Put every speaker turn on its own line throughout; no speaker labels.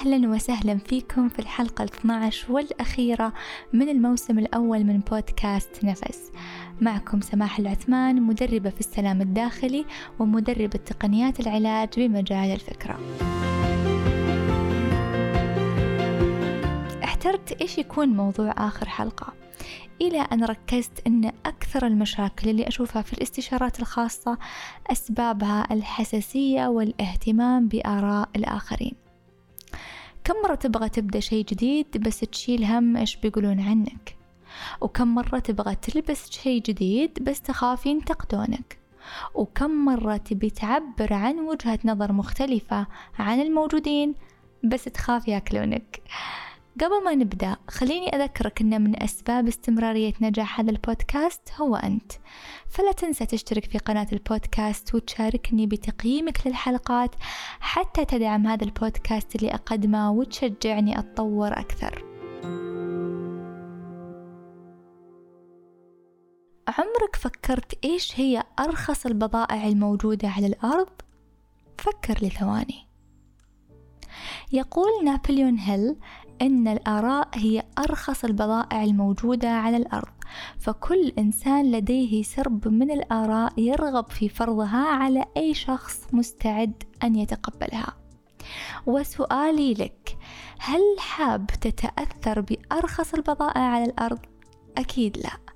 أهلا وسهلا فيكم في الحلقة 12 والأخيرة من الموسم الأول من بودكاست نفس. معكم سماح العثمان مدربة في السلام الداخلي ومدربة تقنيات العلاج بمجال الفكرة. احترت إيش يكون موضوع آخر حلقة. إلى أن ركزت أن أكثر المشاكل اللي أشوفها في الاستشارات الخاصة أسبابها الحساسية والاهتمام بآراء الآخرين. كم مرة تبغى تبدأ شيء جديد بس تشيل هم إيش بيقولون عنك؟ وكم مرة تبغى تلبس شيء جديد بس تخاف ينتقدونك؟ وكم مرة تبي تعبر عن وجهة نظر مختلفة عن الموجودين بس تخاف ياكلونك؟ قبل ما نبدأ خليني أذكرك أن من أسباب استمرارية نجاح هذا البودكاست هو أنت. فلا تنسى تشترك في قناة البودكاست وتشاركني بتقييمك للحلقات حتى تدعم هذا البودكاست اللي أقدمه وتشجعني أتطور أكثر. عمرك فكرت إيش هي أرخص البضائع الموجودة على الأرض؟ فكر لثواني. يقول نابليون هيل أن الآراء هي أرخص البضائع الموجودة على الأرض فكل إنسان لديه سرب من الآراء يرغب في فرضها على أي شخص مستعد أن يتقبلها وسؤالي لك هل حاب تتأثر بأرخص البضائع على الأرض؟ أكيد لا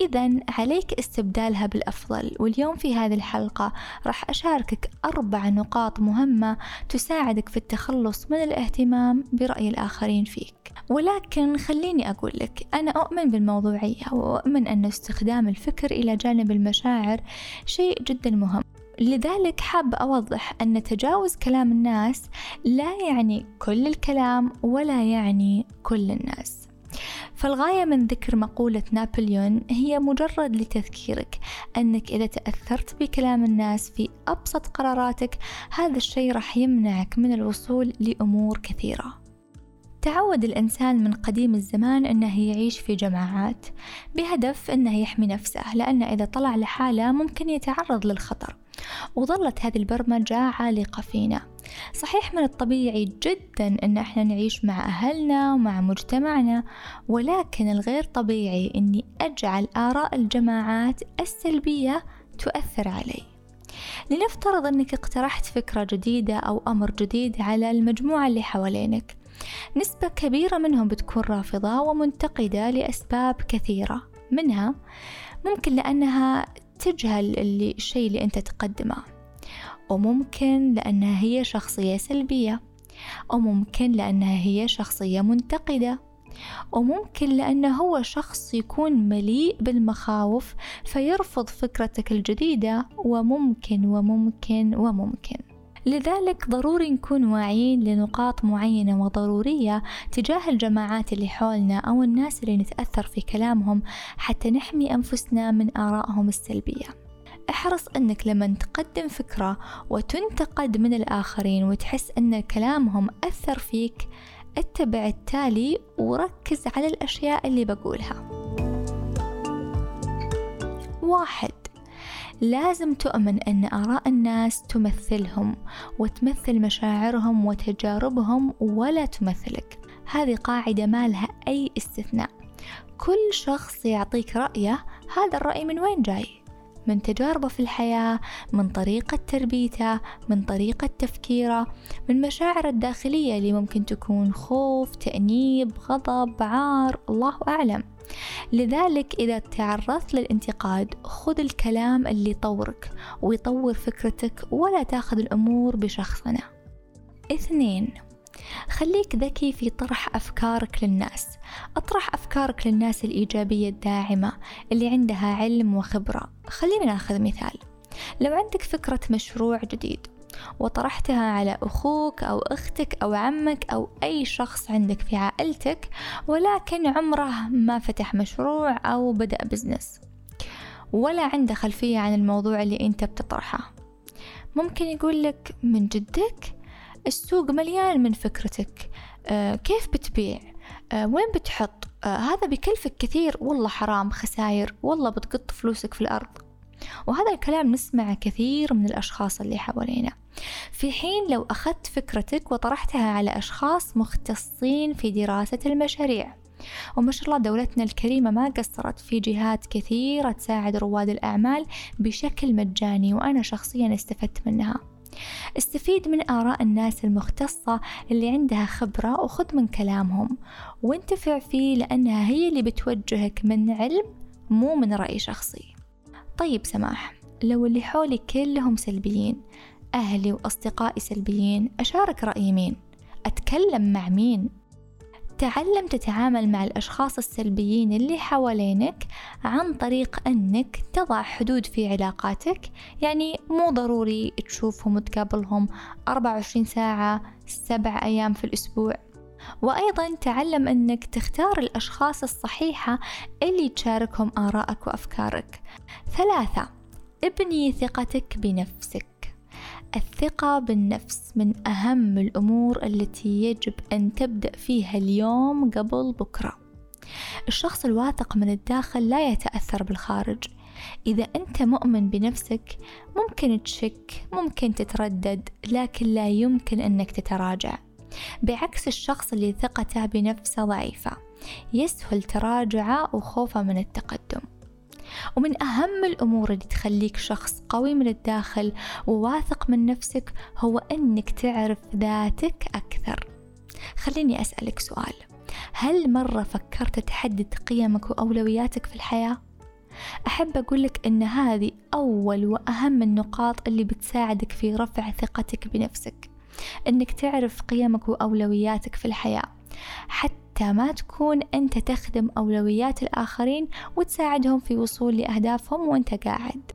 إذا عليك استبدالها بالأفضل واليوم في هذه الحلقة راح أشاركك أربع نقاط مهمة تساعدك في التخلص من الاهتمام برأي الآخرين فيك. ولكن خليني أقول لك أنا أؤمن بالموضوعية وأؤمن أن استخدام الفكر إلى جانب المشاعر شيء جدا مهم. لذلك حاب أوضح أن تجاوز كلام الناس لا يعني كل الكلام ولا يعني كل الناس. فالغاية من ذكر مقولة نابليون هي مجرد لتذكيرك أنك إذا تأثرت بكلام الناس في أبسط قراراتك هذا الشيء راح يمنعك من الوصول لأمور كثيرة. تعود الإنسان من قديم الزمان أنه يعيش في جماعات بهدف أنه يحمي نفسه لأن إذا طلع لحاله ممكن يتعرض للخطر. وظلت هذه البرمجة عالقة فينا. صحيح من الطبيعي جدا أن إحنا نعيش مع أهلنا ومع مجتمعنا ولكن الغير طبيعي أني أجعل آراء الجماعات السلبية تؤثر علي. لنفترض أنك اقترحت فكرة جديدة أو أمر جديد على المجموعة اللي حوالينك. نسبة كبيرة منهم بتكون رافضة ومنتقدة لأسباب كثيرة. منها ممكن لأنها تجهل اللي الشيء اللي أنت تقدمه وممكن لأنها هي شخصية سلبية أو ممكن لأنها هي شخصية منتقدة وممكن لأنه هو شخص يكون مليء بالمخاوف فيرفض فكرتك الجديدة وممكن وممكن وممكن. لذلك ضروري نكون واعيين لنقاط معينة وضرورية تجاه الجماعات اللي حولنا أو الناس اللي نتأثر في كلامهم حتى نحمي أنفسنا من آرائهم السلبية. احرص أنك لما تقدم فكرة وتنتقد من الآخرين وتحس أن كلامهم أثر فيك اتبع التالي وركز على الأشياء اللي بقولها. واحد لازم تؤمن أن آراء الناس تمثلهم وتمثل مشاعرهم وتجاربهم ولا تمثلك هذه قاعدة ما لها أي استثناء كل شخص يعطيك رأيه هذا الرأي من وين جاي؟ من تجاربه في الحياة من طريقة تربيته من طريقة تفكيره من مشاعره الداخلية اللي ممكن تكون خوف تأنيب غضب عار الله أعلم. لذلك إذا تعرضت للانتقاد خذ الكلام اللي يطورك ويطور فكرتك ولا تأخذ الأمور بشخصنة. اثنين خليك ذكي في طرح أفكارك للناس. أطرح أفكارك للناس الإيجابية الداعمة اللي عندها علم وخبرة. خلينا ناخذ مثال. لو عندك فكرة مشروع جديد وطرحتها على أخوك أو أختك أو عمك أو أي شخص عندك في عائلتك ولكن عمره ما فتح مشروع أو بدأ بزنس ولا عنده خلفية عن الموضوع اللي أنت بتطرحه. ممكن يقول لك من جدك؟ السوق مليان من فكرتك. آه كيف بتبيع؟ آه وين بتحط؟ آه هذا بكلفك كثير. والله حرام خساير. والله بتقط فلوسك في الأرض. وهذا الكلام نسمع كثير من الأشخاص اللي حوالينا. في حين لو أخذت فكرتك وطرحتها على أشخاص مختصين في دراسة المشاريع. وما شاء الله دولتنا الكريمة ما قصرت في جهات كثيرة تساعد رواد الأعمال بشكل مجاني وأنا شخصيا استفدت منها. استفيد من آراء الناس المختصة اللي عندها خبرة وخذ من كلامهم وانتفع فيه لأنها هي اللي بتوجهك من علم مو من رأي شخصي طيب سماح لو اللي حولي كلهم سلبيين أهلي وأصدقائي سلبيين أشارك رأي مين؟ أتكلم مع مين؟ تعلم تتعامل مع الأشخاص السلبيين اللي حوالينك عن طريق أنك تضع حدود في علاقاتك. يعني مو ضروري تشوفهم وتقابلهم 24 ساعة سبع أيام في الأسبوع. وأيضا تعلم أنك تختار الأشخاص الصحيحة اللي تشاركهم آرائك وأفكارك. ثلاثة ابني ثقتك بنفسك. الثقة بالنفس من أهم الأمور التي يجب أن تبدأ فيها اليوم قبل بكرة. الشخص الواثق من الداخل لا يتأثر بالخارج. إذا أنت مؤمن بنفسك ممكن تشك ممكن تتردد لكن لا يمكن أنك تتراجع. بعكس الشخص اللي ثقته بنفسه ضعيفة يسهل تراجعه وخوفه من التقدم. ومن أهم الأمور اللي تخليك شخص قوي من الداخل وواثق من نفسك هو أنك تعرف ذاتك أكثر. خليني أسألك سؤال. هل مرة فكرت تحدد قيمك وأولوياتك في الحياة؟ أحب أقولك أن هذه أول وأهم النقاط اللي بتساعدك في رفع ثقتك بنفسك. أنك تعرف قيمك وأولوياتك في الحياة. حتى حتى ما تكون أنت تخدم أولويات الآخرين وتساعدهم في وصول لأهدافهم وأنت قاعد.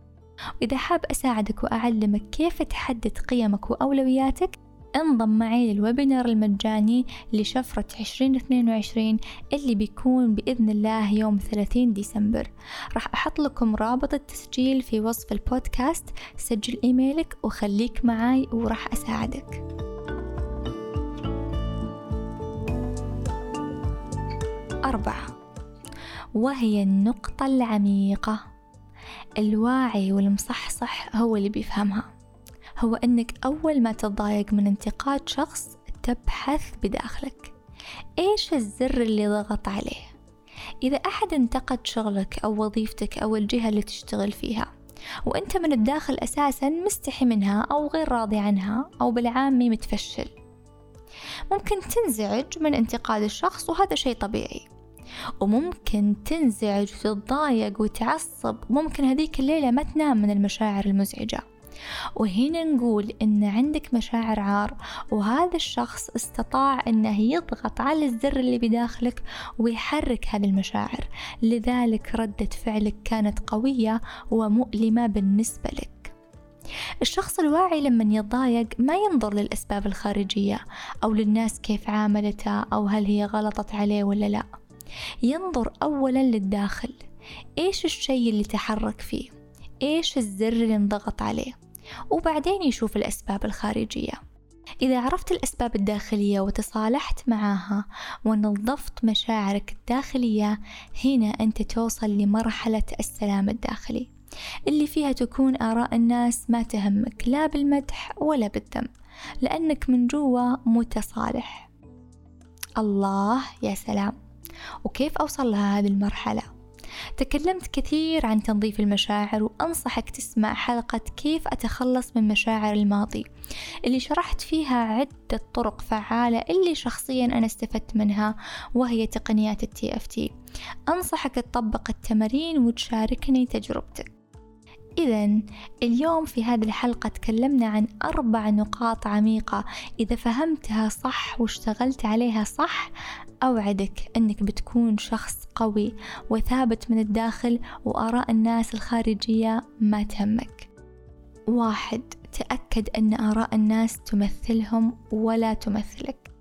وإذا حاب أساعدك وأعلمك كيف تحدد قيمك وأولوياتك انضم معي للويبينار المجاني لشفرة 2022 اللي بيكون بإذن الله يوم 30 ديسمبر. راح أحط لكم رابط التسجيل في وصف البودكاست. سجل إيميلك وخليك معاي وراح أساعدك. أربعة. وهي النقطة العميقة. الواعي والمصحصح هو اللي بيفهمها. هو أنك أول ما تتضايق من انتقاد شخص تبحث بداخلك. إيش الزر اللي ضغط عليه؟ إذا أحد انتقد شغلك أو وظيفتك أو الجهة اللي تشتغل فيها وأنت من الداخل أساسا مستحي منها أو غير راضي عنها أو بالعامي متفشل. ممكن تنزعج من انتقاد الشخص وهذا شيء طبيعي. وممكن تنزعج وتتضايق وتعصب. ممكن هذيك الليلة ما تنام من المشاعر المزعجة. وهنا نقول إن عندك مشاعر عار وهذا الشخص استطاع إنه يضغط على الزر اللي بداخلك ويحرك هذه المشاعر. لذلك ردة فعلك كانت قوية ومؤلمة بالنسبة لك. الشخص الواعي لما يتضايق ما ينظر للأسباب الخارجية أو للناس كيف عاملته أو هل هي غلطت عليه ولا لا. ينظر أولا للداخل. إيش الشيء اللي تحرك فيه؟ إيش الزر اللي انضغط عليه؟ وبعدين يشوف الأسباب الخارجية. إذا عرفت الأسباب الداخلية وتصالحت معاها ونظفت مشاعرك الداخلية هنا أنت توصل لمرحلة السلام الداخلي اللي فيها تكون آراء الناس ما تهمك لا بالمدح ولا بالذم لأنك من جوا متصالح. الله يا سلام. وكيف أوصل لها هذه المرحلة؟ تكلمت كثير عن تنظيف المشاعر وأنصحك تسمع حلقة كيف أتخلص من مشاعر الماضي. اللي شرحت فيها عدة طرق فعالة اللي شخصيا أنا استفدت منها وهي تقنيات التي اف تي أنصحك تطبق التمارين وتشاركني تجربتك. إذا اليوم في هذه الحلقة تكلمنا عن أربع نقاط عميقة. إذا فهمتها صح واشتغلت عليها صح أوعدك أنك بتكون شخص قوي وثابت من الداخل وآراء الناس الخارجية ما تهمك. واحد تأكد أن آراء الناس تمثلهم ولا تمثلك.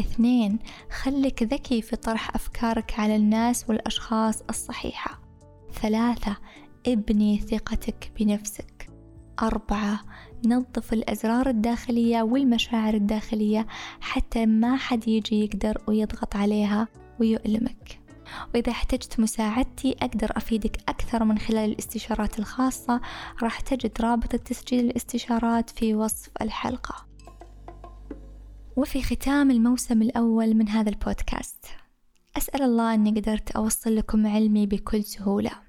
اثنين خلك ذكي في طرح أفكارك على الناس والأشخاص الصحيحة. ثلاثة ابني ثقتك بنفسك. أربعة نظف الأزرار الداخلية والمشاعر الداخلية حتى ما حد يجي يقدر ويضغط عليها ويؤلمك. وإذا احتجت مساعدتي أقدر أفيدك أكثر من خلال الاستشارات الخاصة. راح تجد رابط تسجيل الاستشارات في وصف الحلقة. وفي ختام الموسم الأول من هذا البودكاست أسأل الله أني قدرت أوصل لكم علمي بكل سهولة.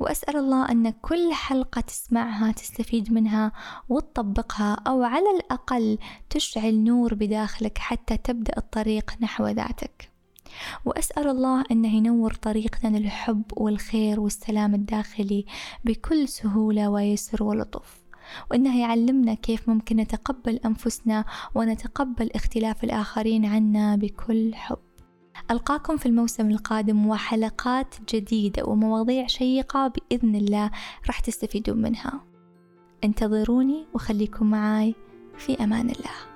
وأسأل الله أن كل حلقة تسمعها تستفيد منها وتطبقها أو على الأقل تشعل نور بداخلك حتى تبدأ الطريق نحو ذاتك. وأسأل الله أنه ينور طريقنا للحب والخير والسلام الداخلي بكل سهولة ويسر ولطف وأنه يعلمنا كيف ممكن نتقبل أنفسنا ونتقبل اختلاف الآخرين عنا بكل حب. ألقاكم في الموسم القادم وحلقات جديدة ومواضيع شيقة بإذن الله راح تستفيدون منها. انتظروني وخليكم معاي في أمان الله.